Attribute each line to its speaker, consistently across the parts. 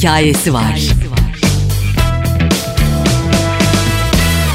Speaker 1: hikayesi var.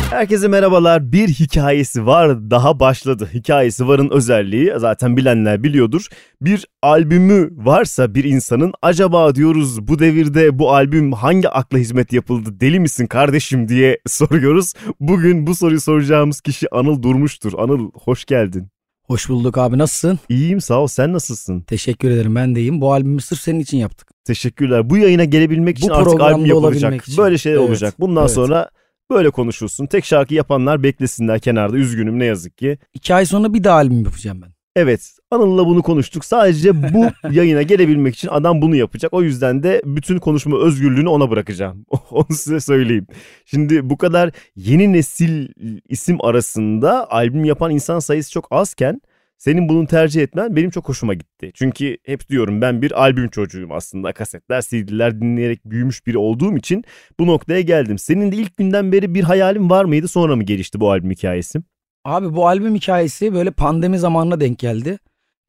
Speaker 2: Herkese merhabalar. Bir hikayesi var daha başladı. Hikayesi varın özelliği zaten bilenler biliyordur. Bir albümü varsa bir insanın acaba diyoruz bu devirde bu albüm hangi akla hizmet yapıldı deli misin kardeşim diye soruyoruz. Bugün bu soruyu soracağımız kişi Anıl Durmuş'tur. Anıl hoş geldin.
Speaker 3: Hoş bulduk abi nasılsın?
Speaker 2: İyiyim sağ ol sen nasılsın?
Speaker 3: Teşekkür ederim ben de iyiyim. Bu albümü sırf senin için yaptık.
Speaker 2: Teşekkürler. Bu yayına gelebilmek için
Speaker 3: Bu
Speaker 2: artık albüm
Speaker 3: programda
Speaker 2: yapılacak.
Speaker 3: olabilmek için.
Speaker 2: Böyle şeyler
Speaker 3: Evet,
Speaker 2: olacak. Bundan
Speaker 3: evet.
Speaker 2: sonra böyle konuşulsun. Tek şarkı yapanlar beklesinler kenarda. Üzgünüm ne yazık ki.
Speaker 3: İki ay sonra bir daha albüm yapacağım ben.
Speaker 2: Evet Anıl'la bunu konuştuk. Sadece bu yayına gelebilmek için adam bunu yapacak. O yüzden de bütün konuşma özgürlüğünü ona bırakacağım. Onu size söyleyeyim. Şimdi bu kadar yeni nesil isim arasında albüm yapan insan sayısı çok azken senin bunu tercih etmen benim çok hoşuma gitti. Çünkü hep diyorum ben bir albüm çocuğuyum aslında. Kasetler, CD'ler dinleyerek büyümüş biri olduğum için bu noktaya geldim. Senin de ilk günden beri bir hayalin var mıydı? Sonra mı gelişti bu albüm hikayesi?
Speaker 3: Abi bu albüm hikayesi böyle pandemi zamanına denk geldi.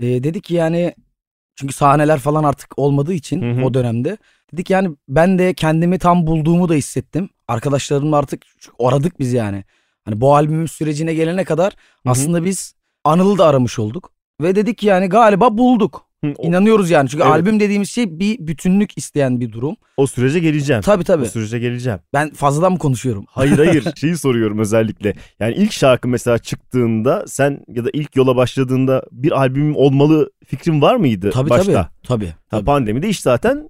Speaker 3: Ee, dedik ki yani çünkü sahneler falan artık olmadığı için
Speaker 2: Hı hı.
Speaker 3: o dönemde. Dedik yani ben de kendimi tam bulduğumu da hissettim. Arkadaşlarımla artık aradık biz yani. Hani bu albümün sürecine gelene kadar aslında biz Anıl'ı da aramış olduk. Ve dedik ki yani galiba bulduk.
Speaker 2: Hı, o,
Speaker 3: İnanıyoruz yani. Çünkü
Speaker 2: Evet.
Speaker 3: albüm dediğimiz şey bir bütünlük isteyen bir durum.
Speaker 2: o sürece geleceğim.
Speaker 3: Tabii
Speaker 2: O
Speaker 3: tabii.
Speaker 2: sürece geleceğim.
Speaker 3: Ben fazladan mı konuşuyorum?
Speaker 2: Hayır hayır şeyi soruyorum özellikle. Yani ilk şarkı mesela çıktığında sen ya da ilk yola başladığında bir albüm olmalı fikrin var mıydı
Speaker 3: Tabii
Speaker 2: başta?
Speaker 3: tabii. Tabii. Tabii.
Speaker 2: pandemide iş zaten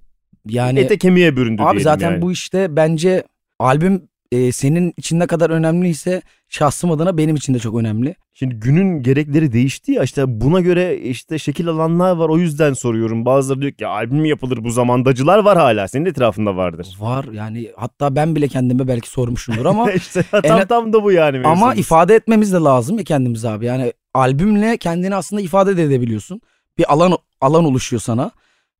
Speaker 3: Yani
Speaker 2: ete kemiğe büründü
Speaker 3: abi zaten
Speaker 2: yani.
Speaker 3: bu işte bence albüm e, senin için ne kadar önemliyse şahsım adına benim için de çok önemli.
Speaker 2: Şimdi günün gerekleri değişti ya işte buna göre işte şekil alanlar var o yüzden soruyorum. Bazıları diyor ki albüm yapılır bu zamandacılar var hala senin etrafında vardır.
Speaker 3: Var yani hatta ben bile kendime belki sormuşumdur ama
Speaker 2: işte tam
Speaker 3: En-
Speaker 2: tam da bu yani
Speaker 3: ama
Speaker 2: mevzumuz.
Speaker 3: ifade etmemiz de lazım ya kendimizi abi. Yani albümle kendini aslında ifade de edebiliyorsun. Bir alan alan oluşuyor sana.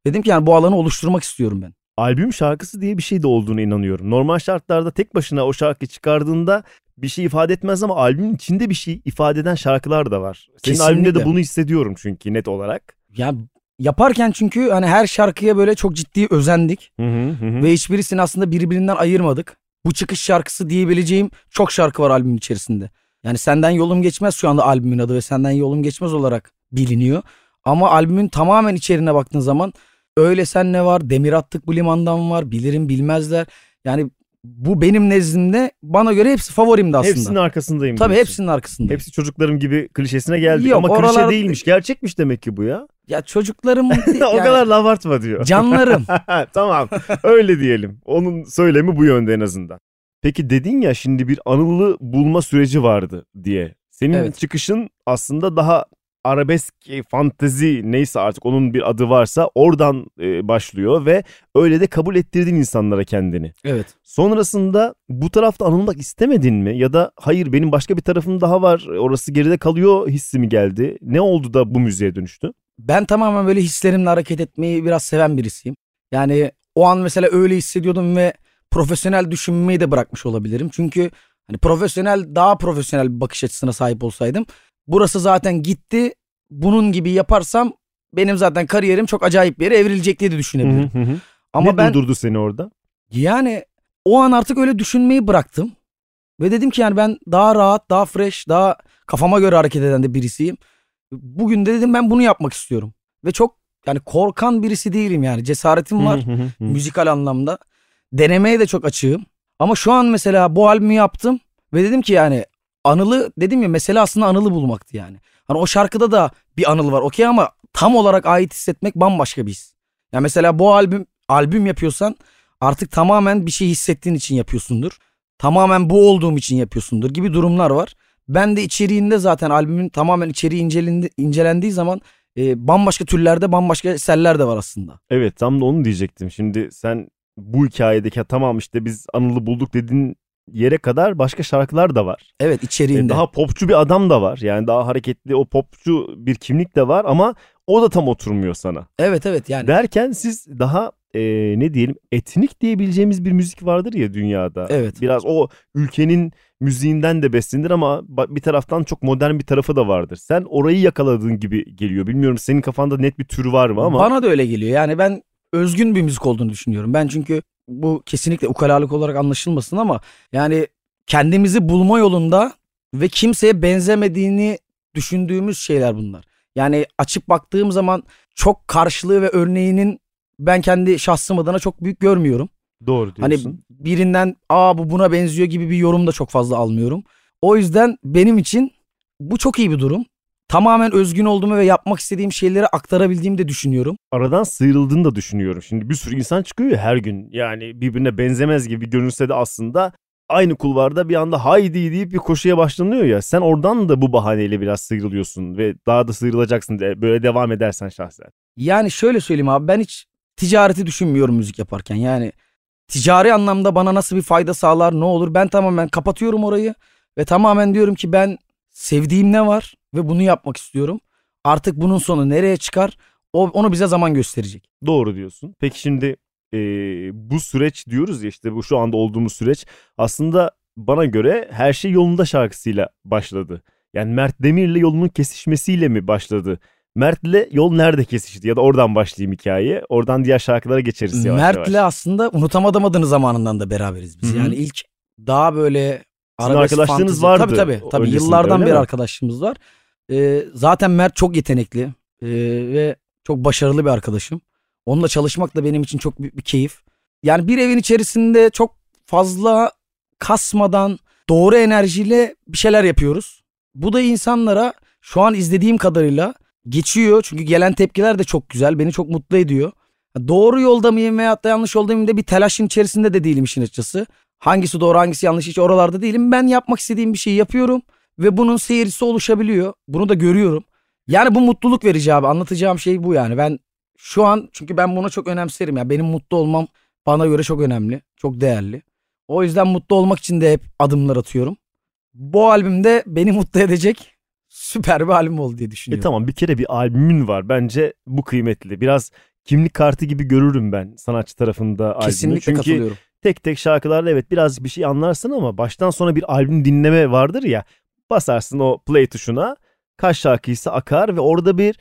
Speaker 3: Dedim ki yani bu alanı oluşturmak istiyorum ben.
Speaker 2: Albüm şarkısı diye bir şey de olduğunu inanıyorum. Normal şartlarda tek başına o şarkı çıkardığında bir şey ifade etmez ama albümün içinde bir şey ifade eden şarkılar da var. Senin
Speaker 3: Kesinlikle.
Speaker 2: albümde de bunu hissediyorum çünkü net olarak.
Speaker 3: Ya yaparken çünkü hani her şarkıya böyle çok ciddi özendik.
Speaker 2: Hı hı hı.
Speaker 3: Ve hiçbirisini aslında birbirinden ayırmadık. Bu çıkış şarkısı diyebileceğim çok şarkı var albümün içerisinde. Yani Senden Yolum Geçmez şu anda albümün adı ve Senden Yolum Geçmez olarak biliniyor. Ama albümün tamamen içeriğine baktığın zaman Öyle Sen Ne Var, Demir Attık Bu Limandan var, Bilirim Bilmezler. Yani bu benim nezdimde bana göre hepsi favorimdi aslında.
Speaker 2: Hepsinin arkasındayım.
Speaker 3: Tabii
Speaker 2: diyorsun.
Speaker 3: hepsinin arkasında.
Speaker 2: Hepsi çocuklarım gibi klişesine geldik
Speaker 3: Yok,
Speaker 2: ama klişe
Speaker 3: oralar-
Speaker 2: değilmiş. Gerçekmiş demek ki bu ya.
Speaker 3: Ya çocuklarım
Speaker 2: o
Speaker 3: yani
Speaker 2: kadar da abartma diyor.
Speaker 3: canlarım.
Speaker 2: tamam öyle diyelim. Onun söylemi bu yönde en azından. Peki dedin ya şimdi bir anılı bulma süreci vardı diye. Senin
Speaker 3: Evet.
Speaker 2: çıkışın aslında daha arabesk, e, fantezi neyse artık onun bir adı varsa oradan e, başlıyor ve öyle de kabul ettirdin insanlara kendini.
Speaker 3: Evet.
Speaker 2: Sonrasında bu tarafta anılmak istemedin mi? Ya da hayır benim başka bir tarafım daha var orası geride kalıyor hissi mi geldi? Ne oldu da bu müziğe dönüştü?
Speaker 3: Ben tamamen böyle hislerimle hareket etmeyi biraz seven birisiyim. Yani o an mesela öyle hissediyordum ve profesyonel düşünmeyi de bırakmış olabilirim. Çünkü hani profesyonel daha profesyonel bir bakış açısına sahip olsaydım burası zaten gitti. Bunun gibi yaparsam benim zaten kariyerim çok acayip bir yere evrilecek diye de düşünebilirim.
Speaker 2: Hı hı hı.
Speaker 3: Ama
Speaker 2: ne
Speaker 3: ben
Speaker 2: durdurdu seni orada?
Speaker 3: yani o an artık öyle düşünmeyi bıraktım. Ve dedim ki yani ben daha rahat, daha fresh, daha kafama göre hareket eden de birisiyim. Bugün de dedim ben bunu yapmak istiyorum. Ve çok yani korkan birisi değilim yani. Cesaretim var müzikal anlamda. Denemeye de çok açığım. Ama şu an mesela bu albümü yaptım ve dedim ki yani Anıl'ı dedim ya mesele aslında Anıl'ı bulmaktı yani. Hani o şarkıda da bir Anıl var okey ama tam olarak ait hissetmek bambaşka bir his. Ya mesela bu albüm albüm yapıyorsan artık tamamen bir şey hissettiğin için yapıyorsundur. Tamamen bu olduğum için yapıyorsundur gibi durumlar var. Ben de içeriğinde zaten albümün tamamen içeriği incelendi, incelendiği zaman e, bambaşka türlerde bambaşka eserler de var aslında.
Speaker 2: Evet tam da onu diyecektim. Şimdi sen bu hikayedeki "Ha, tamam işte biz Anıl'ı bulduk dediğin yere kadar başka şarkılar da var.
Speaker 3: Evet
Speaker 2: E,
Speaker 3: içeriğinde.
Speaker 2: Daha popçu bir adam da var. Yani daha hareketli o popçu bir kimlik de var ama o da tam oturmuyor sana.
Speaker 3: Evet evet yani.
Speaker 2: Derken siz daha e, ne diyelim etnik diyebileceğimiz bir müzik vardır ya dünyada.
Speaker 3: Evet.
Speaker 2: Biraz o ülkenin müziğinden de beslenir ama bir taraftan çok modern bir tarafı da vardır. Sen orayı yakaladığın gibi geliyor. Bilmiyorum senin kafanda net bir tür var mı ama.
Speaker 3: Bana da öyle geliyor. Yani ben özgün bir müzik olduğunu düşünüyorum. Ben çünkü bu kesinlikle ukalalık olarak anlaşılmasın ama yani kendimizi bulma yolunda ve kimseye benzemediğini düşündüğümüz şeyler bunlar. Yani açıp baktığım zaman çok karşılığı ve örneğinin ben kendi şahsım adına çok büyük görmüyorum.
Speaker 2: Doğru
Speaker 3: Hani
Speaker 2: diyorsun.
Speaker 3: birinden aa bu buna benziyor gibi bir yorum da çok fazla almıyorum. O yüzden benim için bu çok iyi bir durum. Tamamen özgün olduğumu ve yapmak istediğim şeyleri aktarabildiğimi de düşünüyorum.
Speaker 2: Aradan sıyrıldığını da düşünüyorum. Şimdi bir sürü insan çıkıyor ya her gün. Yani birbirine benzemez gibi görünse de aslında aynı kulvarda bir anda haydi deyip bir koşuya başlanıyor ya. Sen oradan da bu bahaneyle biraz sıyrılıyorsun ve daha da sıyrılacaksın de böyle devam edersen şahsen.
Speaker 3: Yani şöyle söyleyeyim abi ben hiç ticareti düşünmüyorum müzik yaparken. Yani ticari anlamda bana nasıl bir fayda sağlar ne olur ben tamamen kapatıyorum orayı ve tamamen diyorum ki ben sevdiğim ne var ve bunu yapmak istiyorum. Artık bunun sonu nereye çıkar o, onu bize zaman gösterecek.
Speaker 2: Doğru diyorsun. Peki şimdi e, bu süreç diyoruz ya işte bu şu anda olduğumuz süreç aslında bana göre her şey yolunda şarkısıyla başladı. Yani Mert Demir'le yolunun kesişmesiyle mi başladı? Mert'le yol nerede kesişti ya da oradan başlayayım hikaye. Oradan diğer şarkılara geçeriz yavaş
Speaker 3: Mert'le
Speaker 2: yavaş.
Speaker 3: aslında unutamadım adını zamanından da beraberiz biz.
Speaker 2: Hı hı.
Speaker 3: Yani ilk daha böyle
Speaker 2: Sizin arkadaşlığınız
Speaker 3: fantezi-
Speaker 2: vardı
Speaker 3: Tabii tabii. tabii. Yıllardan beri
Speaker 2: mi?
Speaker 3: arkadaşlığımız var. Ee, zaten Mert çok yetenekli ee, ve çok başarılı bir arkadaşım. Onunla çalışmak da benim için çok büyük bir keyif. Yani bir evin içerisinde çok fazla kasmadan doğru enerjiyle bir şeyler yapıyoruz. Bu da insanlara şu an izlediğim kadarıyla geçiyor. Çünkü gelen tepkiler de çok güzel. Beni çok mutlu ediyor. Doğru yolda mıyım veyahut da yanlış yolda mıyım da bir telaşın içerisinde de değilim işin açıkçası. Hangisi doğru hangisi yanlış hiç oralarda değilim. Ben yapmak istediğim bir şeyi yapıyorum ve bunun seyircisi oluşabiliyor. Bunu da görüyorum. Yani bu mutluluk verici abi anlatacağım şey bu yani. Ben şu an çünkü ben bunu çok önemserim ya. Benim mutlu olmam bana göre çok önemli, çok değerli. O yüzden mutlu olmak için de hep adımlar atıyorum. Bu albümde beni mutlu edecek süper bir albüm oldu diye
Speaker 2: E
Speaker 3: düşünüyorum.
Speaker 2: tamam bir kere bir albümün var. Bence bu kıymetli. Biraz kimlik kartı gibi görürüm ben sanatçı tarafında albümü.
Speaker 3: Kesinlikle
Speaker 2: Çünkü
Speaker 3: katılıyorum.
Speaker 2: tek tek şarkılarla evet biraz bir şey anlarsın ama baştan sona bir albüm dinleme vardır ya. Basarsın o play tuşuna kaç şarkıysa akar ve orada bir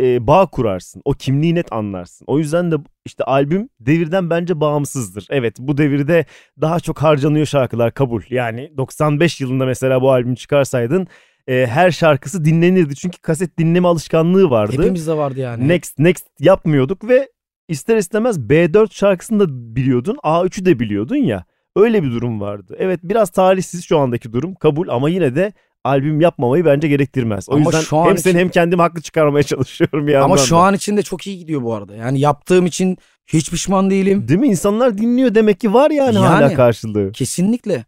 Speaker 2: e, bağ kurarsın. O kimliği net anlarsın. O yüzden de işte albüm devirden bence bağımsızdır. Evet bu devirde daha çok harcanıyor şarkılar kabul. Yani 95 yılında mesela bu albüm çıkarsaydın e, her şarkısı dinlenirdi. Çünkü kaset dinleme alışkanlığı vardı.
Speaker 3: Hepimizde vardı yani.
Speaker 2: Next next yapmıyorduk ve ister istemez B4 şarkısını da biliyordun. A3'ü de biliyordun ya. Öyle bir durum vardı. Evet biraz talihsiz şu andaki durum kabul ama yine de albüm yapmamayı bence gerektirmez. O
Speaker 3: Ama
Speaker 2: yüzden
Speaker 3: şu an
Speaker 2: hem
Speaker 3: için-
Speaker 2: seni hem kendimi haklı çıkarmaya çalışıyorum bir
Speaker 3: Ama şu
Speaker 2: da.
Speaker 3: an için de çok iyi gidiyor bu arada. Yani yaptığım için hiç pişman değilim.
Speaker 2: Değil mi? İnsanlar dinliyor demek ki var yani, hala
Speaker 3: Yani.
Speaker 2: karşılığı.
Speaker 3: Kesinlikle.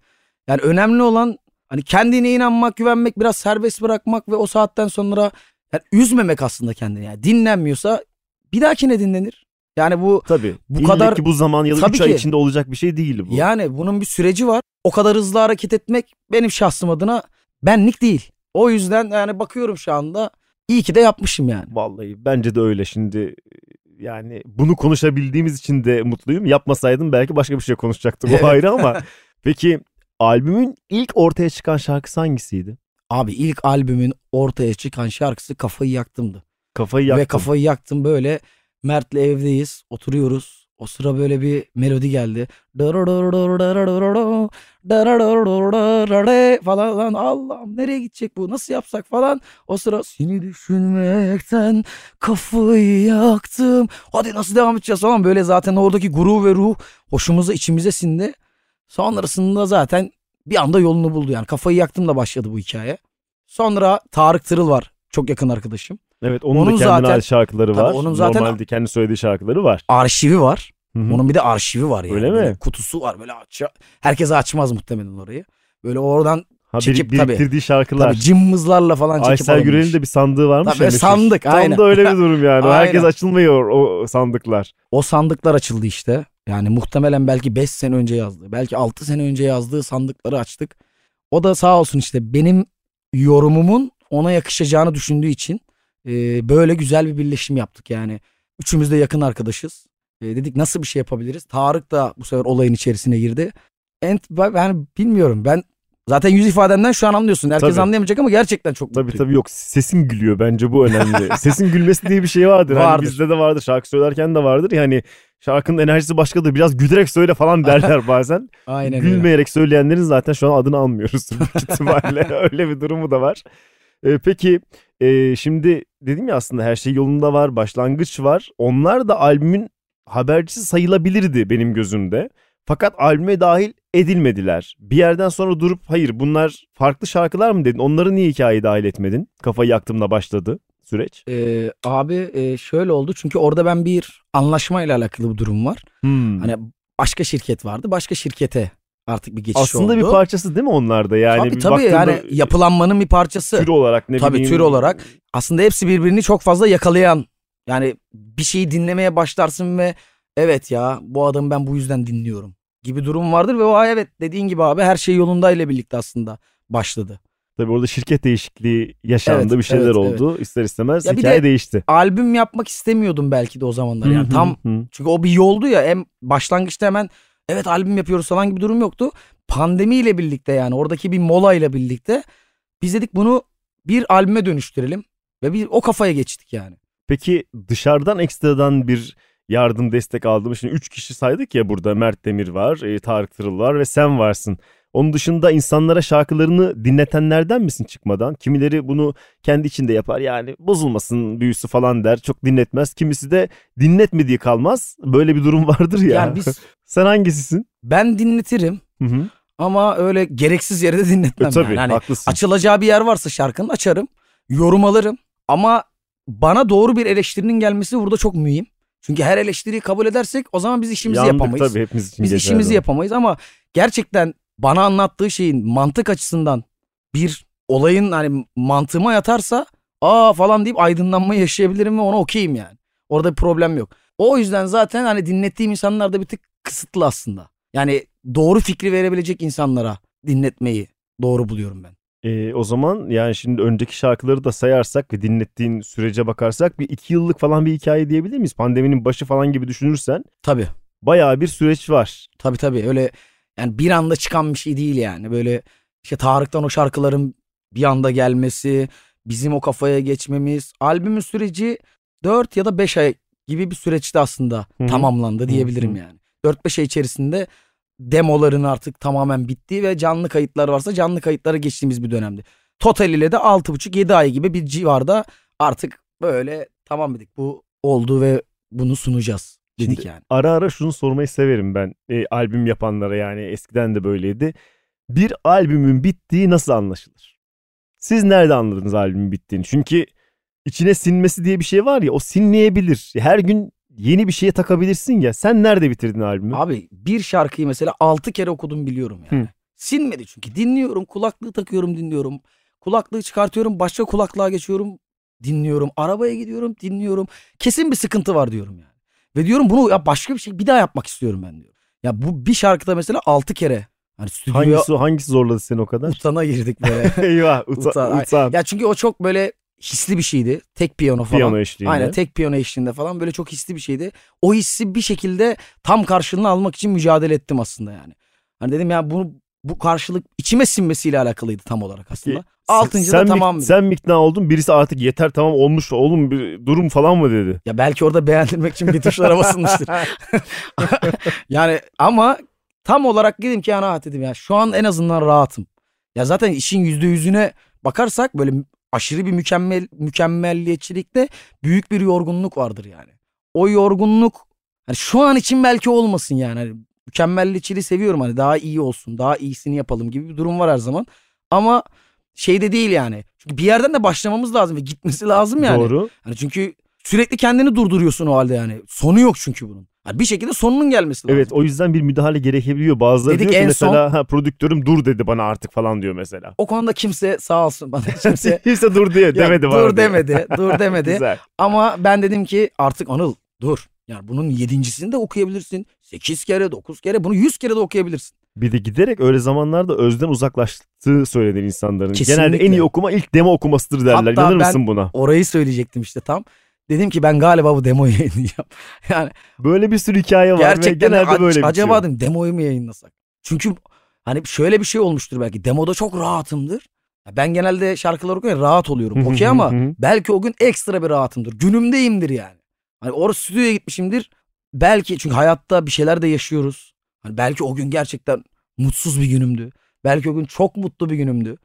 Speaker 3: Yani önemli olan hani kendine inanmak, güvenmek, biraz serbest bırakmak ve o saatten sonra yani üzmemek aslında kendini. Yani dinlenmiyorsa bir dahakine dinlenir. Yani bu
Speaker 2: Tabii.
Speaker 3: Bu kadar-
Speaker 2: ki bu zaman ya da
Speaker 3: Tabii
Speaker 2: 3 ay içinde olacak bir şey değil bu.
Speaker 3: yani bunun bir süreci var. O kadar hızlı hareket etmek benim şahsım adına benlik değil. O yüzden yani bakıyorum şu anda iyi ki de yapmışım yani.
Speaker 2: Vallahi bence de öyle şimdi yani bunu konuşabildiğimiz için de mutluyum. Yapmasaydım belki başka bir şey konuşacaktık
Speaker 3: Evet.
Speaker 2: o ayrı ama. Peki albümün ilk ortaya çıkan şarkısı hangisiydi?
Speaker 3: Abi ilk albümün ortaya çıkan şarkısı Kafayı Yaktım'dı.
Speaker 2: Kafayı yaktım.
Speaker 3: Ve kafayı yaktım böyle Mert'le evdeyiz oturuyoruz. O sıra böyle bir melodi geldi. falan lan Allah'ım nereye gidecek bu nasıl yapsak falan. O sıra seni düşünmekten kafayı yaktım. Hadi nasıl devam edeceğiz falan böyle zaten oradaki guru ve ruh hoşumuza içimize sindi. Sonrasında zaten bir anda yolunu buldu yani kafayı yaktım da başladı bu hikaye. Sonra Tarık Tırıl var çok yakın arkadaşım.
Speaker 2: Evet onun,
Speaker 3: Onun
Speaker 2: da kendine
Speaker 3: zaten-
Speaker 2: ait şarkıları var.
Speaker 3: onun zaten-
Speaker 2: Normalde kendi söylediği şarkıları var.
Speaker 3: Arşivi var.
Speaker 2: Hı hı.
Speaker 3: Onun bir de arşivi var yani.
Speaker 2: Öyle mi?
Speaker 3: Böyle kutusu var böyle aç. Herkese açmaz muhtemelen orayı. Böyle oradan
Speaker 2: ha, bir-
Speaker 3: çekip tabii-
Speaker 2: biriktirdiği şarkılar.
Speaker 3: tabii cımbızlarla falan çekip
Speaker 2: Aysel. Gürel'in de bir sandığı varmış.
Speaker 3: Tabii, sandık,
Speaker 2: Tam
Speaker 3: aynen.
Speaker 2: da öyle bir durum yani. Herkes açılmıyor o sandıklar.
Speaker 3: O sandıklar açıldı işte. Yani muhtemelen belki 5 sene önce yazdığı, belki 6 sene önce yazdığı sandıkları açtık. O da sağ olsun işte benim yorumumun ona yakışacağını düşündüğü için e, böyle güzel bir birleşim yaptık yani. Üçümüz de yakın arkadaşız. E, dedik nasıl bir şey yapabiliriz? Tarık da bu sefer olayın içerisine girdi. En, ben, bilmiyorum ben Zaten yüz ifadenden şu an anlıyorsun. Herkes
Speaker 2: Tabii.
Speaker 3: anlayamayacak ama gerçekten çok
Speaker 2: Tabii
Speaker 3: mutluyum.
Speaker 2: tabii yok sesin gülüyor bence bu önemli. sesin gülmesi diye bir şey vardır. Hani
Speaker 3: Vardır.
Speaker 2: bizde de vardır şarkı söylerken de vardır. Yani şarkının enerjisi başkadır biraz gülerek söyle falan derler bazen.
Speaker 3: Aynen öyle.
Speaker 2: Gülmeyerek söyleyenlerin zaten şu an adını almıyoruz ihtimalle. Öyle bir durumu da var. Ee, peki e, şimdi dedim ya aslında her şey yolunda var, başlangıç var. Onlar da albümün habercisi sayılabilirdi benim gözümde. Fakat albüme dahil edilmediler. Bir yerden sonra durup hayır bunlar farklı şarkılar mı dedin? Onları niye hikayeye dahil etmedin? Kafayı yaktığımda başladı süreç.
Speaker 3: Ee, abi e, şöyle oldu çünkü orada ben bir anlaşmayla alakalı bir durum var.
Speaker 2: Hmm.
Speaker 3: Hani başka şirket vardı. Başka şirkete artık bir geçiş
Speaker 2: aslında
Speaker 3: oldu.
Speaker 2: bir parçası değil mi onlar da? Yani
Speaker 3: tabii
Speaker 2: bir
Speaker 3: tabii yani yapılanmanın bir parçası.
Speaker 2: tür olarak ne
Speaker 3: Tabii,
Speaker 2: bileyim.
Speaker 3: tür olarak. Aslında hepsi birbirini çok fazla yakalayan. Yani bir şeyi dinlemeye başlarsın ve evet ya bu adamı ben bu yüzden dinliyorum gibi durum vardır ve o evet dediğin gibi abi her şey yolunda ile birlikte aslında başladı.
Speaker 2: Tabii orada şirket değişikliği yaşandı
Speaker 3: Evet,
Speaker 2: bir şeyler
Speaker 3: evet,
Speaker 2: oldu. İster istemez
Speaker 3: Ya bir
Speaker 2: hikaye
Speaker 3: de-
Speaker 2: değişti.
Speaker 3: Albüm yapmak istemiyordum belki de o zamanlar yani tam çünkü o bir yoldu ya hem başlangıçta hemen evet albüm yapıyoruz falan gibi durum yoktu. Pandemiyle birlikte yani oradaki bir mola ile birlikte biz dedik bunu bir albüme dönüştürelim ve bir o kafaya geçtik yani.
Speaker 2: Peki dışarıdan ekstradan bir yardım destek aldığımız şimdi 3 kişi saydık ya burada Mert Demir var, e, Tarık Tırıl var ve sen varsın. Onun dışında insanlara şarkılarını dinletenlerden misin çıkmadan? Kimileri bunu kendi içinde yapar yani bozulmasın büyüsü falan der çok dinletmez. Kimisi de dinletmediği kalmaz. Böyle bir durum vardır ya.
Speaker 3: Yani biz
Speaker 2: Sen hangisisin?
Speaker 3: ben dinletirim
Speaker 2: Hı hı.
Speaker 3: ama öyle gereksiz yere de dinletmem.
Speaker 2: E, tabii
Speaker 3: yani. Hani
Speaker 2: haklısın.
Speaker 3: açılacağı bir yer varsa şarkının açarım, yorum alırım ama bana doğru bir eleştirinin gelmesi burada çok mühim. Çünkü her eleştiriyi kabul edersek o zaman biz işimizi
Speaker 2: Yandık
Speaker 3: yapamayız.
Speaker 2: tabii hepimiz için
Speaker 3: Biz işimizi
Speaker 2: o.
Speaker 3: yapamayız ama gerçekten bana anlattığı şeyin mantık açısından bir olayın hani mantığıma yatarsa aa falan deyip aydınlanma yaşayabilirim ve ona okeyim yani. Orada bir problem yok. O yüzden zaten hani dinlettiğim insanlar da bir tık kısıtlı aslında. Yani doğru fikri verebilecek insanlara dinletmeyi doğru buluyorum ben.
Speaker 2: Ee, o zaman yani şimdi önceki şarkıları da sayarsak ve dinlettiğin sürece bakarsak bir iki yıllık falan bir hikaye diyebilir miyiz? Pandeminin başı falan gibi düşünürsen
Speaker 3: Tabii.
Speaker 2: bayağı bir süreç var.
Speaker 3: Tabii tabii öyle yani bir anda çıkan bir şey değil yani. Böyle işte Tarık'tan o şarkıların bir anda gelmesi, bizim o kafaya geçmemiz. Albümün süreci 4 ya da 5 ay gibi bir süreçte aslında
Speaker 2: Hı hı.
Speaker 3: tamamlandı diyebilirim
Speaker 2: hı.
Speaker 3: yani. 4-5 ay içerisinde demoların artık tamamen bittiği ve canlı kayıtlar varsa canlı kayıtlara geçtiğimiz bir dönemdi. Total ile de 6,5-7 ay gibi bir civarda artık böyle tamam dedik bu oldu ve bunu sunacağız dedik
Speaker 2: Şimdi
Speaker 3: yani.
Speaker 2: Ara ara şunu sormayı severim ben e, albüm yapanlara yani eskiden de böyleydi. Bir albümün bittiği nasıl anlaşılır? Siz nerede anladınız albümün bittiğini? Çünkü içine sinmesi diye bir şey var ya o sinmeyebilir. Her gün yeni bir şeye takabilirsin ya. Sen nerede bitirdin albümü?
Speaker 3: Abi bir şarkıyı mesela 6 kere okudum biliyorum yani.
Speaker 2: Hı.
Speaker 3: Sinmedi çünkü dinliyorum kulaklığı takıyorum dinliyorum. Kulaklığı çıkartıyorum başka kulaklığa geçiyorum dinliyorum. Arabaya gidiyorum dinliyorum. Kesin bir sıkıntı var diyorum yani. Ve diyorum bunu ya başka bir şey bir daha yapmak istiyorum ben diyorum. Ya bu bir şarkıda mesela 6 kere hani stüdyoya
Speaker 2: hangisi hangisi zorladı seni o kadar?
Speaker 3: utana girdik böyle.
Speaker 2: Eyvah uta,
Speaker 3: Utan. Ay-
Speaker 2: utan.
Speaker 3: ya çünkü o çok böyle hisli bir şeydi. Tek piyano falan.
Speaker 2: Piyano eşliğinde.
Speaker 3: Aynen tek piyano eşliğinde falan böyle çok hisli bir şeydi. O hissi bir şekilde tam karşılığını almak için mücadele ettim aslında yani. Hani dedim ya bunu bu karşılık içime sinmesiyle alakalıydı tam olarak aslında. Altıncı
Speaker 2: sen
Speaker 3: da tamam.
Speaker 2: sen mi ikna oldun? Birisi artık yeter tamam olmuş oğlum bir durum falan mı dedi?
Speaker 3: Ya belki orada beğendirmek için bir tuşlara basılmıştır. yani ama tam olarak dedim ki rahat dedim ya şu an en azından rahatım. Ya zaten işin yüzde yüzüne bakarsak böyle aşırı bir mükemmel mükemmelliyetçilikte büyük bir yorgunluk vardır yani. O yorgunluk hani şu an için belki olmasın yani. Hani mükemmelliyetçiliği seviyorum hani daha iyi olsun, daha iyisini yapalım gibi bir durum var her zaman. Ama şeyde değil yani. Çünkü bir yerden de başlamamız lazım ve gitmesi lazım yani.
Speaker 2: Doğru.
Speaker 3: Hani çünkü sürekli kendini durduruyorsun o halde yani. Sonu yok çünkü bunun. Hani bir şekilde sonunun gelmesi lazım.
Speaker 2: Evet o yüzden bir müdahale gerekebiliyor. Bazıları
Speaker 3: Dedik
Speaker 2: diyor ki mesela ha, prodüktörüm dur dedi bana artık falan diyor mesela.
Speaker 3: O konuda kimse sağ olsun bana kimse
Speaker 2: Kimse dur diye
Speaker 3: Ya
Speaker 2: demedi bana.
Speaker 3: dur
Speaker 2: diyor.
Speaker 3: demedi. Dur demedi. Ama ben dedim ki artık Anıl dur. Yani bunun yedincisini de okuyabilirsin. Sekiz kere, dokuz kere, bunu yüz kere de okuyabilirsin.
Speaker 2: Bir de giderek öyle zamanlarda özden uzaklaştığı söylenir insanların.
Speaker 3: Kesinlikle.
Speaker 2: Genelde en iyi okuma ilk demo okumasıdır derler.
Speaker 3: Hatta
Speaker 2: İnanır mısın buna?
Speaker 3: Orayı söyleyecektim işte tam. Dedim ki ben galiba bu demoyu yayınlayacağım. Yani
Speaker 2: Böyle bir sürü hikaye var ve
Speaker 3: gerçekten
Speaker 2: genelde
Speaker 3: a-
Speaker 2: böyle bitiyor.
Speaker 3: acaba dedim demoyu mu yayınlasak? Çünkü Hani şöyle bir şey olmuştur belki. Demoda çok rahatımdır. Ben genelde şarkılar okurken rahat oluyorum. Okey ama belki o gün ekstra bir rahatımdır. Günümdeyimdir yani. Hani orası stüdyoya gitmişimdir. Belki çünkü hayatta bir şeyler de yaşıyoruz. Hani belki o gün gerçekten mutsuz bir günümdü. Belki o gün çok mutlu bir günümdü.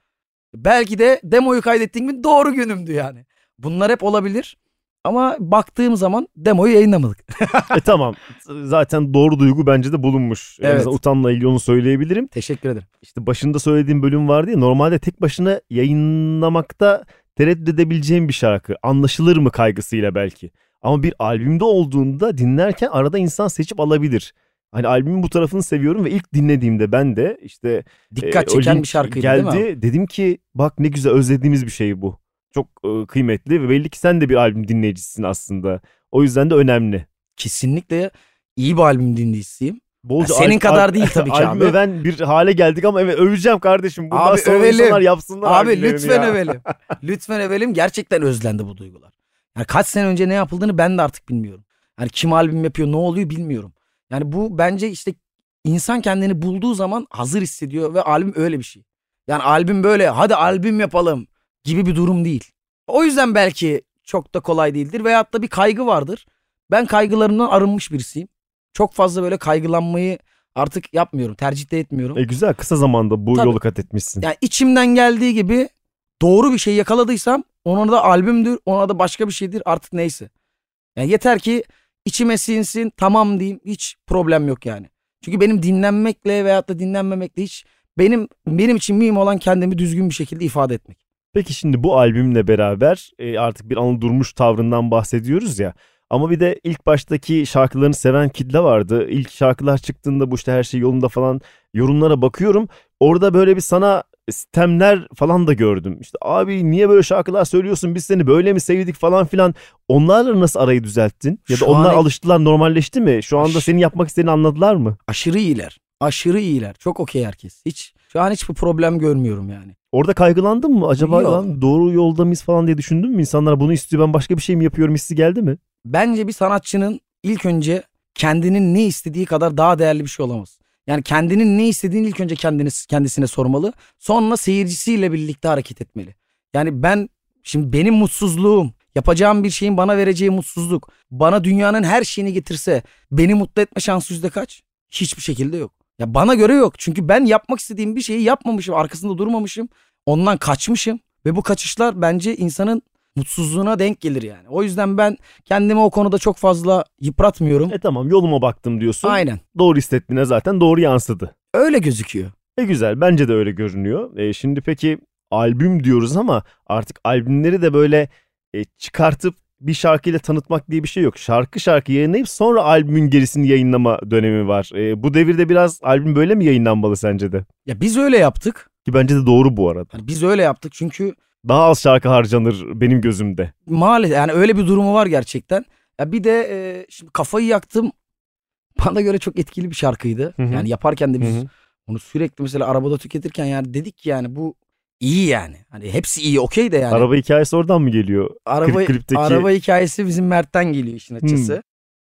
Speaker 3: Belki de demoyu kaydettiğim gün doğru günümdü yani. Bunlar hep olabilir. Ama baktığım zaman demoyu yayınlamadık.
Speaker 2: e tamam. Zaten doğru duygu bence de bulunmuş. En
Speaker 3: Evet.
Speaker 2: azından utanla ilgili onu söyleyebilirim.
Speaker 3: Teşekkür ederim.
Speaker 2: İşte başında söylediğim bölüm vardı ya normalde tek başına yayınlamakta tereddüt edebileceğim bir şarkı. Anlaşılır mı kaygısıyla belki. Ama bir albümde olduğunda dinlerken arada insan seçip alabilir. Hani albümün bu tarafını seviyorum ve ilk dinlediğimde ben de işte
Speaker 3: Dikkat
Speaker 2: e,
Speaker 3: çeken bir şarkıydı
Speaker 2: geldi.
Speaker 3: değil mi?
Speaker 2: Dedim ki bak ne güzel özlediğimiz bir şey bu. Çok e, kıymetli ve belli ki sen de bir albüm dinleyicisisin aslında. O yüzden de önemli.
Speaker 3: Kesinlikle iyi bir albüm dinleyicisiyim.
Speaker 2: Bolca
Speaker 3: Ya senin
Speaker 2: al-
Speaker 3: kadar
Speaker 2: al-
Speaker 3: değil tabii ki abi.
Speaker 2: öven bir hale geldik ama evet öveceğim kardeşim. Bundan
Speaker 3: Abi
Speaker 2: sonra
Speaker 3: övelim.
Speaker 2: yapsınlar
Speaker 3: Abi lütfen
Speaker 2: ya.
Speaker 3: övelim. lütfen övelim. Gerçekten özlendi bu duygular. Yani kaç sene önce ne yapıldığını ben de artık bilmiyorum. Yani kim albüm yapıyor ne oluyor bilmiyorum. Yani bu bence işte insan kendini bulduğu zaman hazır hissediyor ve albüm öyle bir şey. Yani albüm böyle hadi albüm yapalım gibi bir durum değil. O yüzden belki çok da kolay değildir veyahut da bir kaygı vardır. Ben kaygılarımdan arınmış birisiyim. Çok fazla böyle kaygılanmayı artık yapmıyorum. Tercih de etmiyorum.
Speaker 2: E güzel kısa zamanda bu
Speaker 3: Tabii.
Speaker 2: yolu kat etmişsin.
Speaker 3: Yani içimden geldiği gibi doğru bir şey yakaladıysam ona da albümdür, ona da başka bir şeydir artık neyse. Yani yeter ki içime sinsin tamam diyeyim hiç problem yok yani. Çünkü benim dinlenmekle veyahut da dinlenmemekle hiç benim benim için mühim olan kendimi düzgün bir şekilde ifade etmek.
Speaker 2: Peki şimdi bu albümle beraber e, artık bir Anıl Durmuş tavrından bahsediyoruz ya. Ama bir de ilk baştaki şarkılarını seven kitle vardı. İlk şarkılar çıktığında bu işte her şey yolunda falan yorumlara bakıyorum. Orada böyle bir sana sistemler falan da gördüm. İşte abi niye böyle şarkılar söylüyorsun biz seni böyle mi sevdik falan filan. Onlarla nasıl arayı düzelttin? Ya da
Speaker 3: Şu an-
Speaker 2: onlar alıştılar normalleşti mi? Şu anda
Speaker 3: Aş-
Speaker 2: senin yapmak istediğini anladılar mı?
Speaker 3: Aşırı iyiler. Aşırı iyiler. Çok okey herkes. Hiç şu an hiçbir problem görmüyorum yani.
Speaker 2: Orada kaygılandın mı? Acaba
Speaker 3: Yok.
Speaker 2: lan doğru yolda mıyız falan diye düşündün mü? İnsanlar bunu istiyor ben başka bir şey mi yapıyorum hissi geldi mi?
Speaker 3: bence bir sanatçının ilk önce kendinin ne istediği kadar daha değerli bir şey olamaz. Yani kendinin ne istediğini ilk önce kendini, kendisine sormalı. Sonra seyircisiyle birlikte hareket etmeli. Yani ben şimdi benim mutsuzluğum, yapacağım bir şeyin bana vereceği mutsuzluk, bana dünyanın her şeyini getirse beni mutlu etme şansı yüzde kaç? Hiçbir şekilde yok. Ya bana göre yok. Çünkü ben yapmak istediğim bir şeyi yapmamışım, arkasında durmamışım. Ondan kaçmışım ve bu kaçışlar bence insanın mutsuzluğuna denk gelir yani. O yüzden ben kendimi o konuda çok fazla yıpratmıyorum.
Speaker 2: E tamam yoluma baktım diyorsun.
Speaker 3: Aynen.
Speaker 2: Doğru hissettiğine zaten doğru yansıdı.
Speaker 3: Öyle gözüküyor.
Speaker 2: E güzel bence de öyle görünüyor. E, şimdi peki albüm diyoruz ama artık albümleri de böyle e, çıkartıp bir şarkıyla tanıtmak diye bir şey yok. Şarkı şarkı yayınlayıp sonra albümün gerisini yayınlama dönemi var. E, bu devirde biraz albüm böyle mi yayınlanmalı sence de?
Speaker 3: Ya biz öyle yaptık.
Speaker 2: Ki bence de doğru bu arada.
Speaker 3: Yani biz öyle yaptık çünkü
Speaker 2: Daha az şarkı harcanır benim gözümde.
Speaker 3: maalesef yani öyle bir durumu var gerçekten. Ya bir de e, şimdi kafayı yaktım. Bana göre çok etkili bir şarkıydı.
Speaker 2: Hı hı.
Speaker 3: Yani yaparken de biz
Speaker 2: Hı hı.
Speaker 3: onu sürekli mesela arabada tüketirken yani dedik ki yani bu iyi yani. Hani hepsi iyi okey de yani.
Speaker 2: Araba hikayesi oradan mı geliyor?
Speaker 3: araba,
Speaker 2: klip- klipteki-
Speaker 3: araba hikayesi bizim Mert'ten geliyor işin açısı.
Speaker 2: Hmm.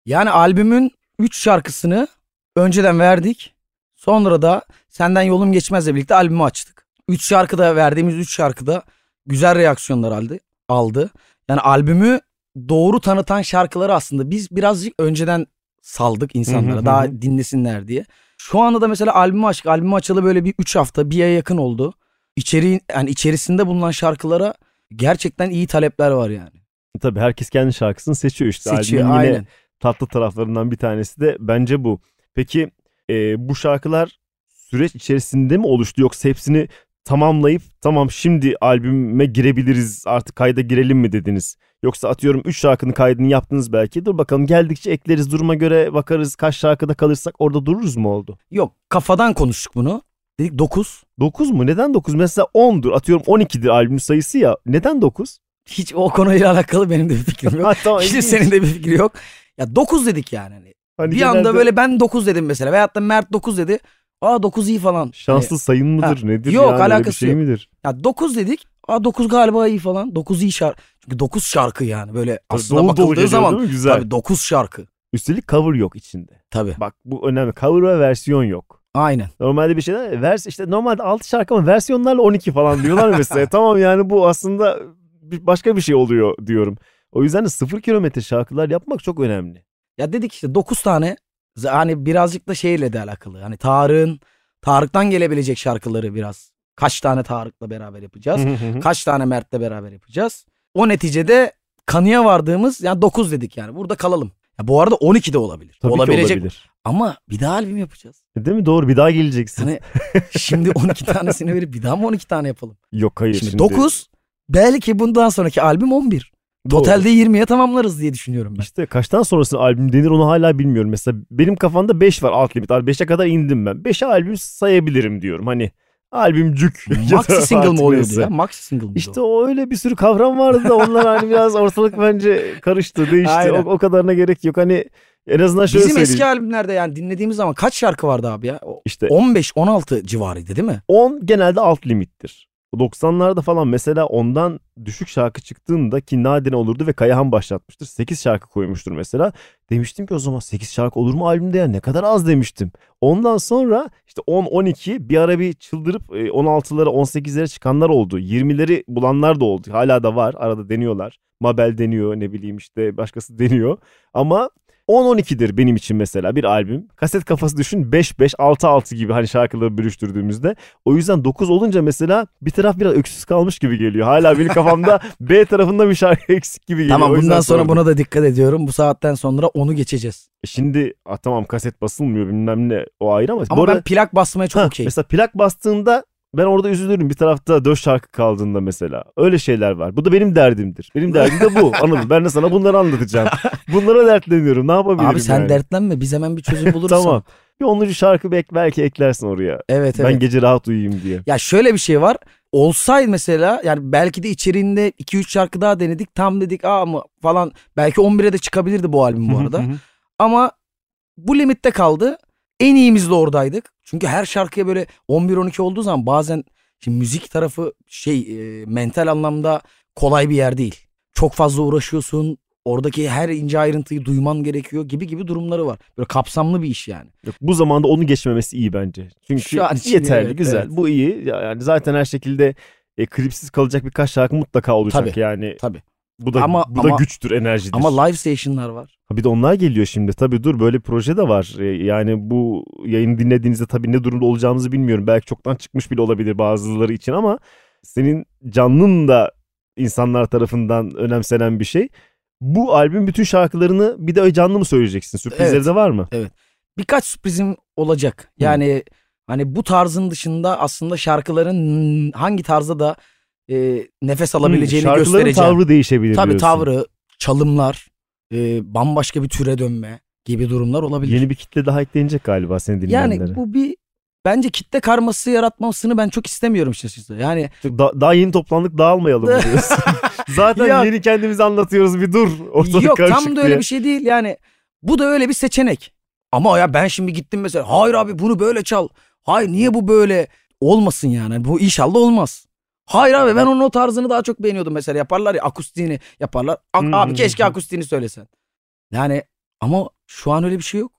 Speaker 3: Yani albümün 3 şarkısını önceden verdik. Sonra da Senden Yolum Geçmez'le birlikte albümü açtık. 3 şarkıda verdiğimiz 3 şarkıda güzel reaksiyonlar aldı. aldı. Yani albümü doğru tanıtan şarkıları aslında biz birazcık önceden saldık insanlara
Speaker 2: Hı hı hı
Speaker 3: daha dinlesinler diye. Şu anda da mesela albümü açtık. Albümü açalı böyle bir 3 hafta bir aya yakın oldu. İçeriğin yani içerisinde bulunan şarkılara gerçekten iyi talepler var yani.
Speaker 2: Tabii herkes kendi şarkısını seçiyor işte.
Speaker 3: Seçiyor
Speaker 2: Albümün yine
Speaker 3: aynen.
Speaker 2: tatlı taraflarından bir tanesi de bence bu. Peki e, bu şarkılar süreç içerisinde mi oluştu yoksa hepsini tamamlayıp tamam şimdi albüme girebiliriz artık kayda girelim mi dediniz? Yoksa atıyorum 3 şarkının kaydını yaptınız belki dur bakalım geldikçe ekleriz duruma göre bakarız kaç şarkıda kalırsak orada dururuz mu oldu?
Speaker 3: Yok kafadan konuştuk bunu. Dedik 9.
Speaker 2: 9 mu? Neden 9? Mesela 10'dur atıyorum 12'dir albüm sayısı ya. Neden 9?
Speaker 3: Hiç o konuyla alakalı benim de bir fikrim yok.
Speaker 2: Ha, tamam,
Speaker 3: Hiç senin de bir fikri yok. Ya 9 dedik yani. Hani
Speaker 2: Hani
Speaker 3: bir anda
Speaker 2: genelde
Speaker 3: böyle ben 9 dedim mesela. Veyahut da Mert 9 dedi. Aa 9 iyi falan.
Speaker 2: Şanslı sayın mıdır
Speaker 3: Ha,
Speaker 2: nedir
Speaker 3: yok,
Speaker 2: yani öyle bir
Speaker 3: alakası
Speaker 2: şey
Speaker 3: yok.
Speaker 2: midir?
Speaker 3: Hani, ya 9 dedik. Aa 9 galiba iyi falan. 9 iyi şarkı. Çünkü 9 şarkı yani böyle aslında
Speaker 2: dolu dolu
Speaker 3: bakıldığı
Speaker 2: geliyor
Speaker 3: zaman
Speaker 2: değil mi? Güzel.
Speaker 3: tabii 9 şarkı.
Speaker 2: Üstelik cover yok içinde.
Speaker 3: Tabii.
Speaker 2: Bak bu önemli. Cover ve versiyon yok.
Speaker 3: Aynen.
Speaker 2: Normalde bir şeyler vers işte normalde 6 şarkı ama versiyonlarla 12 falan diyorlar mesela. tamam yani bu aslında bir- başka bir şey oluyor diyorum. O yüzden de sıfır kilometre şarkılar yapmak çok önemli.
Speaker 3: Ya dedik işte 9 tane hani birazcık da şeyle de alakalı. Hani Tarık'ın Tarık'tan gelebilecek şarkıları biraz kaç tane Tarık'la beraber yapacağız. kaç tane Mert'le beraber yapacağız. O neticede kanıya vardığımız yani 9 dedik yani. Burada kalalım. Ya bu arada 12 de olabilir.
Speaker 2: Tabii
Speaker 3: Olabilecek.
Speaker 2: ki olabilir.
Speaker 3: Ama bir daha albüm yapacağız.
Speaker 2: E, Değil mi? Doğru bir daha geleceksin.
Speaker 3: Hani şimdi 12 tanesini verip bir daha mı 12 tane yapalım?
Speaker 2: Yok hayır
Speaker 3: Şimdi,
Speaker 2: şimdi.
Speaker 3: 9 belki bundan sonraki albüm 11.
Speaker 2: Doğru.
Speaker 3: Totalde 20'ye tamamlarız diye düşünüyorum ben.
Speaker 2: İşte kaçtan sonrasında albüm denir onu hala bilmiyorum. Mesela benim kafamda 5 var alt limit. 5'e kadar indim ben. 5'e albüm sayabilirim diyorum. Hani albümcük.
Speaker 3: Maxi single mı oluyordu
Speaker 2: neyse.
Speaker 3: ya? Maxi single mıydı
Speaker 2: İşte
Speaker 3: o?
Speaker 2: o öyle bir sürü kavram vardı da onlar hani biraz ortalık bence karıştı, değişti.
Speaker 3: Aynen.
Speaker 2: O, o kadarına gerek yok. Hani en azından şöyle
Speaker 3: Bizim
Speaker 2: söyleyeyim.
Speaker 3: eski albümlerde yani dinlediğimiz zaman kaç şarkı vardı abi ya?
Speaker 2: İşte
Speaker 3: 15-16 civarıydı değil mi?
Speaker 2: 10 genelde alt limittir. 90'larda falan mesela ondan düşük şarkı çıktığında ki nadiren olurdu ve Kayahan başlatmıştır. 8 şarkı koymuştur mesela. Demiştim ki o zaman 8 şarkı olur mu albümde ya ne kadar az demiştim. Ondan sonra işte 10-12 bir ara bir çıldırıp e, 16'lara 18'lere çıkanlar oldu. 20'leri bulanlar da oldu. Hala da var arada deniyorlar. Mabel deniyor ne bileyim işte başkası deniyor. Ama 10-12'dir benim için mesela bir albüm. Kaset kafası düşün 5-5, 6-6 gibi hani şarkıları bölüştürdüğümüzde. O yüzden 9 olunca mesela bir taraf biraz öksüz kalmış gibi geliyor. Hala benim kafamda B tarafında bir şarkı eksik gibi geliyor.
Speaker 3: Tamam bundan sonra
Speaker 2: sordum.
Speaker 3: buna da dikkat ediyorum. Bu saatten sonra onu geçeceğiz.
Speaker 2: E Şimdi ah, tamam kaset basılmıyor bilmem ne o ayrı ama.
Speaker 3: Ama
Speaker 2: bu arada-
Speaker 3: ben plak basmaya çok okeyim.
Speaker 2: Mesela plak bastığında ben orada üzülürüm bir tarafta 4 şarkı kaldığında mesela. Öyle şeyler var. Bu da benim derdimdir. Benim derdim de bu. Anladın? Ben de sana bunları anlatacağım. Bunlara dertleniyorum. Ne yapabilirim
Speaker 3: Abi sen
Speaker 2: yani?
Speaker 3: dertlenme biz hemen bir çözüm buluruz.
Speaker 2: Tamam. Bir 10. şarkı bek belki eklersin oraya.
Speaker 3: Evet evet.
Speaker 2: Ben gece rahat uyuyayım diye.
Speaker 3: Ya şöyle bir şey var. Olsaydı mesela yani belki de içeriğinde 2-3 şarkı daha denedik. Tam dedik aa mı falan. Belki 11'e de çıkabilirdi bu albüm bu arada. Ama bu limitte kaldı. En iyimizde oradaydık. Çünkü her şarkıya böyle 11-12 olduğu zaman bazen şimdi müzik tarafı şey e, mental anlamda kolay bir yer değil. Çok fazla uğraşıyorsun. Oradaki her ince ayrıntıyı duyman gerekiyor gibi gibi durumları var. Böyle kapsamlı bir iş yani.
Speaker 2: Yok, bu zamanda onu geçmemesi iyi bence. Çünkü
Speaker 3: Şu an için
Speaker 2: yeterli,
Speaker 3: evet,
Speaker 2: güzel.
Speaker 3: evet.
Speaker 2: Bu iyi. Ya- Yani zaten her şekilde e, klipsiz kalacak birkaç şarkı mutlaka olacak
Speaker 3: Tabii.
Speaker 2: yani.
Speaker 3: Tabii.
Speaker 2: Bu da
Speaker 3: Ama-
Speaker 2: bu da
Speaker 3: ama-
Speaker 2: güçtür, enerjidir.
Speaker 3: Ama live station'lar var.
Speaker 2: Ha bir de onlar geliyor şimdi. Tabii dur böyle bir proje de var. E, Yani bu yayını dinlediğinizde tabii ne durumda olacağımızı bilmiyorum. Belki çoktan çıkmış bile olabilir bazıları için ama senin canlın da insanlar tarafından önemsenen bir şey. Bu albüm bütün şarkılarını bir de canlı mı söyleyeceksin? Sürprizleri
Speaker 3: Evet.
Speaker 2: de var mı?
Speaker 3: birkaç sürprizim olacak. Yani hani bu tarzın dışında aslında şarkıların hangi tarzda da e, nefes alabileceğini
Speaker 2: Hmm, Şarkıların
Speaker 3: göstereceğim.
Speaker 2: tavrı değişebilir
Speaker 3: Tabii
Speaker 2: diyorsun.
Speaker 3: tavrı, çalımlar, e, bambaşka bir türe dönme gibi durumlar olabilir.
Speaker 2: Yeni bir kitle daha eklenecek galiba seni dinleyenlere.
Speaker 3: yani bu bir bence kitle karması yaratmasını ben çok istemiyorum açıkçası. Yani
Speaker 2: da- daha yeni toplandık dağılmayalım diyorsun. Zaten
Speaker 3: Yok.
Speaker 2: yeni kendimizi anlatıyoruz bir dur. Ortalık
Speaker 3: yok tam da öyle
Speaker 2: diye.
Speaker 3: bir şey değil yani. Bu da öyle bir seçenek. Ama ya ben şimdi gittim mesela hayır abi bunu böyle çal. Hayır niye bu böyle olmasın yani. Bu inşallah olmaz. Hayır abi ben onun o tarzını daha çok beğeniyordum mesela yaparlar ya akustiğini yaparlar. A-
Speaker 2: Hı hı
Speaker 3: abi keşke akustiğini söylesen. Yani ama şu an öyle bir şey yok.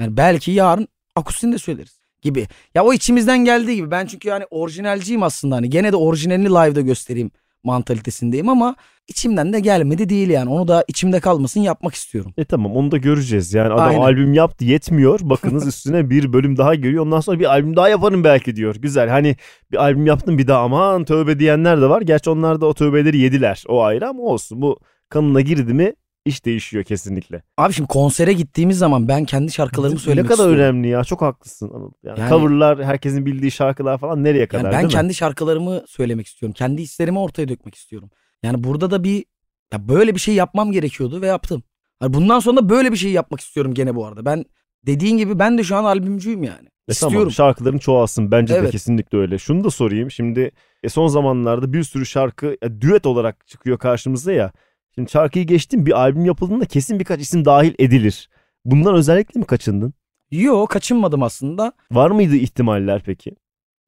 Speaker 3: Yani belki yarın akustiğini de söyleriz gibi. Ya o içimizden geldiği gibi. Ben çünkü yani orijinalciyim aslında hani gene de orijinalini live'da göstereyim mantalitesindeyim ama içimden de gelmedi değil yani. Onu da içimde kalmasın yapmak istiyorum.
Speaker 2: E tamam onu da göreceğiz. Yani adam
Speaker 3: Aynen.
Speaker 2: albüm yaptı yetmiyor. Bakınız üstüne bir bölüm daha geliyor. Ondan sonra bir albüm daha yaparım belki diyor. Güzel. Hani bir albüm yaptım bir daha aman tövbe diyenler de var. Gerçi onlar da o tövbeleri yediler. O ayrı ama olsun. Bu kanına girdi mi iş değişiyor kesinlikle.
Speaker 3: Abi şimdi konsere gittiğimiz zaman ben kendi şarkılarımı söylemek
Speaker 2: ne kadar
Speaker 3: istiyorum.
Speaker 2: önemli ya. Çok haklısın Anıl. Yani,
Speaker 3: Yani-
Speaker 2: coverlar, herkesin bildiği şarkılar falan nereye kadar
Speaker 3: Yani ben
Speaker 2: değil mi?
Speaker 3: kendi şarkılarımı söylemek istiyorum. Kendi hislerimi ortaya dökmek istiyorum. Yani burada da bir ya böyle bir şey yapmam gerekiyordu ve yaptım. Hani bundan sonra da böyle bir şey yapmak istiyorum gene bu arada. Ben dediğin gibi ben de şu an albümcüyüm yani.
Speaker 2: E
Speaker 3: istiyorum.
Speaker 2: Tamam, şarkıların çoğalsın bence de
Speaker 3: Evet.
Speaker 2: kesinlikle öyle. Şunu da sorayım şimdi e, son zamanlarda bir sürü şarkı e, düet olarak çıkıyor karşımıza ya. Şimdi şarkıyı geçtim bir albüm yapıldığında kesin birkaç isim dahil edilir. Bundan özellikle mi kaçındın?
Speaker 3: Yo kaçınmadım aslında.
Speaker 2: Var mıydı ihtimaller peki?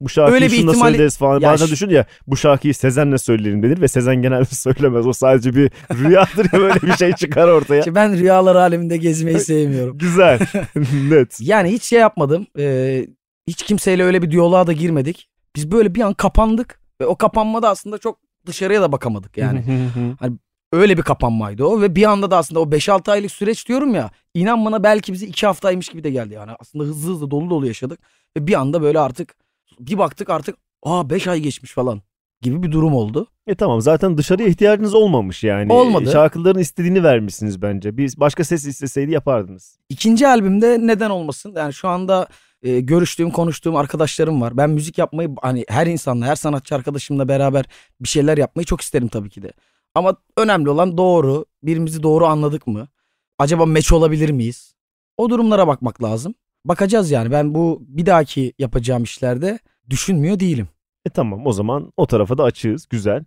Speaker 2: Bu şarkıyı
Speaker 3: Öyle bir
Speaker 2: şununla
Speaker 3: ihtimali-
Speaker 2: söyleriz falan.
Speaker 3: Ya
Speaker 2: Bazen
Speaker 3: ş-
Speaker 2: düşün ya bu şarkıyı Sezen'le söyleyelim denir ve Sezen genelde söylemez. O sadece bir rüyadır ya böyle bir şey çıkar ortaya.
Speaker 3: Ki ben rüyalar aleminde gezmeyi sevmiyorum.
Speaker 2: Güzel. Net.
Speaker 3: Yani hiç şey yapmadım. Ee, Hiç kimseyle öyle bir diyaloğa da girmedik. Biz böyle bir an kapandık ve o kapanmada aslında çok dışarıya da bakamadık yani. Öyle bir kapanmaydı o ve bir anda da aslında o 5-6 aylık süreç diyorum ya inan bana belki bizi 2 haftaymış gibi de geldi yani. Aslında hızlı hızlı dolu dolu yaşadık ve bir anda böyle artık bir baktık artık aa 5 ay geçmiş falan gibi bir durum oldu.
Speaker 2: E tamam zaten dışarıya ihtiyacınız olmamış yani.
Speaker 3: Olmadı.
Speaker 2: Şarkıların istediğini vermişsiniz bence. Biz başka ses isteseydi yapardınız.
Speaker 3: İkinci albümde neden olmasın? Yani şu anda e, görüştüğüm, konuştuğum arkadaşlarım var. Ben müzik yapmayı hani her insanla, her sanatçı arkadaşımla beraber bir şeyler yapmayı çok isterim tabii ki de. Ama önemli olan doğru, birbirimizi doğru anladık mı? Acaba meç olabilir miyiz? O durumlara bakmak lazım. Bakacağız yani. Ben bu bir dahaki yapacağım işlerde düşünmüyor değilim.
Speaker 2: E tamam o zaman o tarafa da açığız. Güzel.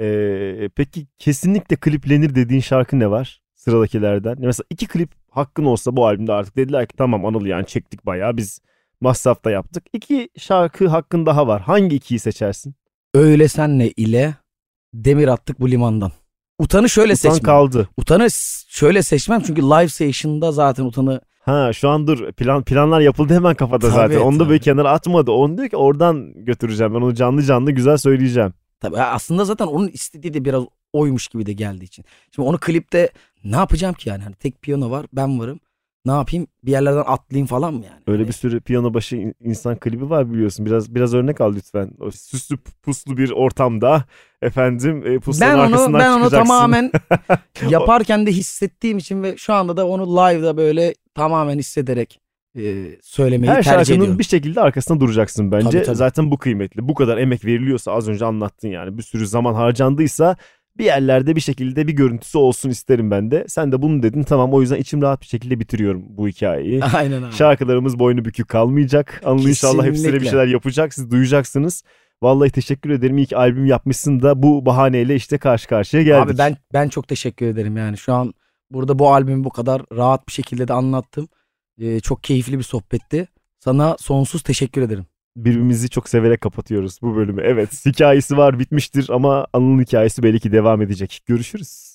Speaker 2: Ee, peki kesinlikle kliplenir dediğin şarkı ne var sıradakilerden? Mesela iki klip hakkın olsa bu albümde artık dediler ki tamam Anıl yani çektik bayağı biz masrafta yaptık. İki şarkı hakkın daha var. Hangi ikiyi seçersin?
Speaker 3: Öyle senle ile demir attık bu limandan. Utanı şöyle
Speaker 2: Utan
Speaker 3: seçmem.
Speaker 2: kaldı.
Speaker 3: Utanı şöyle seçmem çünkü live session'da zaten utanı
Speaker 2: Ha şu an dur plan planlar yapıldı hemen kafada
Speaker 3: Tabii,
Speaker 2: zaten. Onu da böyle
Speaker 3: tabii.
Speaker 2: kenara atmadı. Onu diyor ki oradan götüreceğim. Ben onu canlı canlı güzel söyleyeceğim.
Speaker 3: Tabii aslında zaten onun istediği de biraz oymuş gibi de geldiği için. Şimdi onu klipte ne yapacağım ki yani? Hani tek piyano var, ben varım. Ne yapayım? Bir yerlerden atlayayım falan mı yani?
Speaker 2: Öyle bir sürü piyano başı in- insan klibi var biliyorsun. Biraz biraz örnek al lütfen. O süslü puslu bir ortamda efendim e, pusulanın
Speaker 3: ben onu
Speaker 2: arkasından
Speaker 3: ben onu tamamen yaparken de hissettiğim için ve şu anda da onu live'da böyle tamamen hissederek e, söylemeyi
Speaker 2: Her
Speaker 3: tercih
Speaker 2: şarkının
Speaker 3: ediyorum.
Speaker 2: bir şekilde arkasında duracaksın bence.
Speaker 3: Tabii, tabii.
Speaker 2: Zaten bu kıymetli. Bu kadar emek veriliyorsa az önce anlattın yani. Bir sürü zaman harcandıysa bir yerlerde bir şekilde bir görüntüsü olsun isterim ben de. Sen de bunu dedin. Tamam o yüzden içim rahat bir şekilde bitiriyorum bu hikayeyi.
Speaker 3: Aynen abi.
Speaker 2: Şarkılarımız boynu bükük kalmayacak. Anıl inşallah hepsine bir şeyler yapacak. Siz duyacaksınız. Vallahi teşekkür ederim. İyi ki albüm yapmışsın da bu bahaneyle işte karşı karşıya geldik.
Speaker 3: Abi ben ben çok teşekkür ederim yani şu an burada bu albümü bu kadar rahat bir şekilde de anlattım. Ee, çok keyifli bir sohbetti. Sana sonsuz teşekkür ederim.
Speaker 2: Birbirimizi çok severek kapatıyoruz bu bölümü. Evet hikayesi var bitmiştir ama Anıl'ın hikayesi belki devam edecek. Görüşürüz.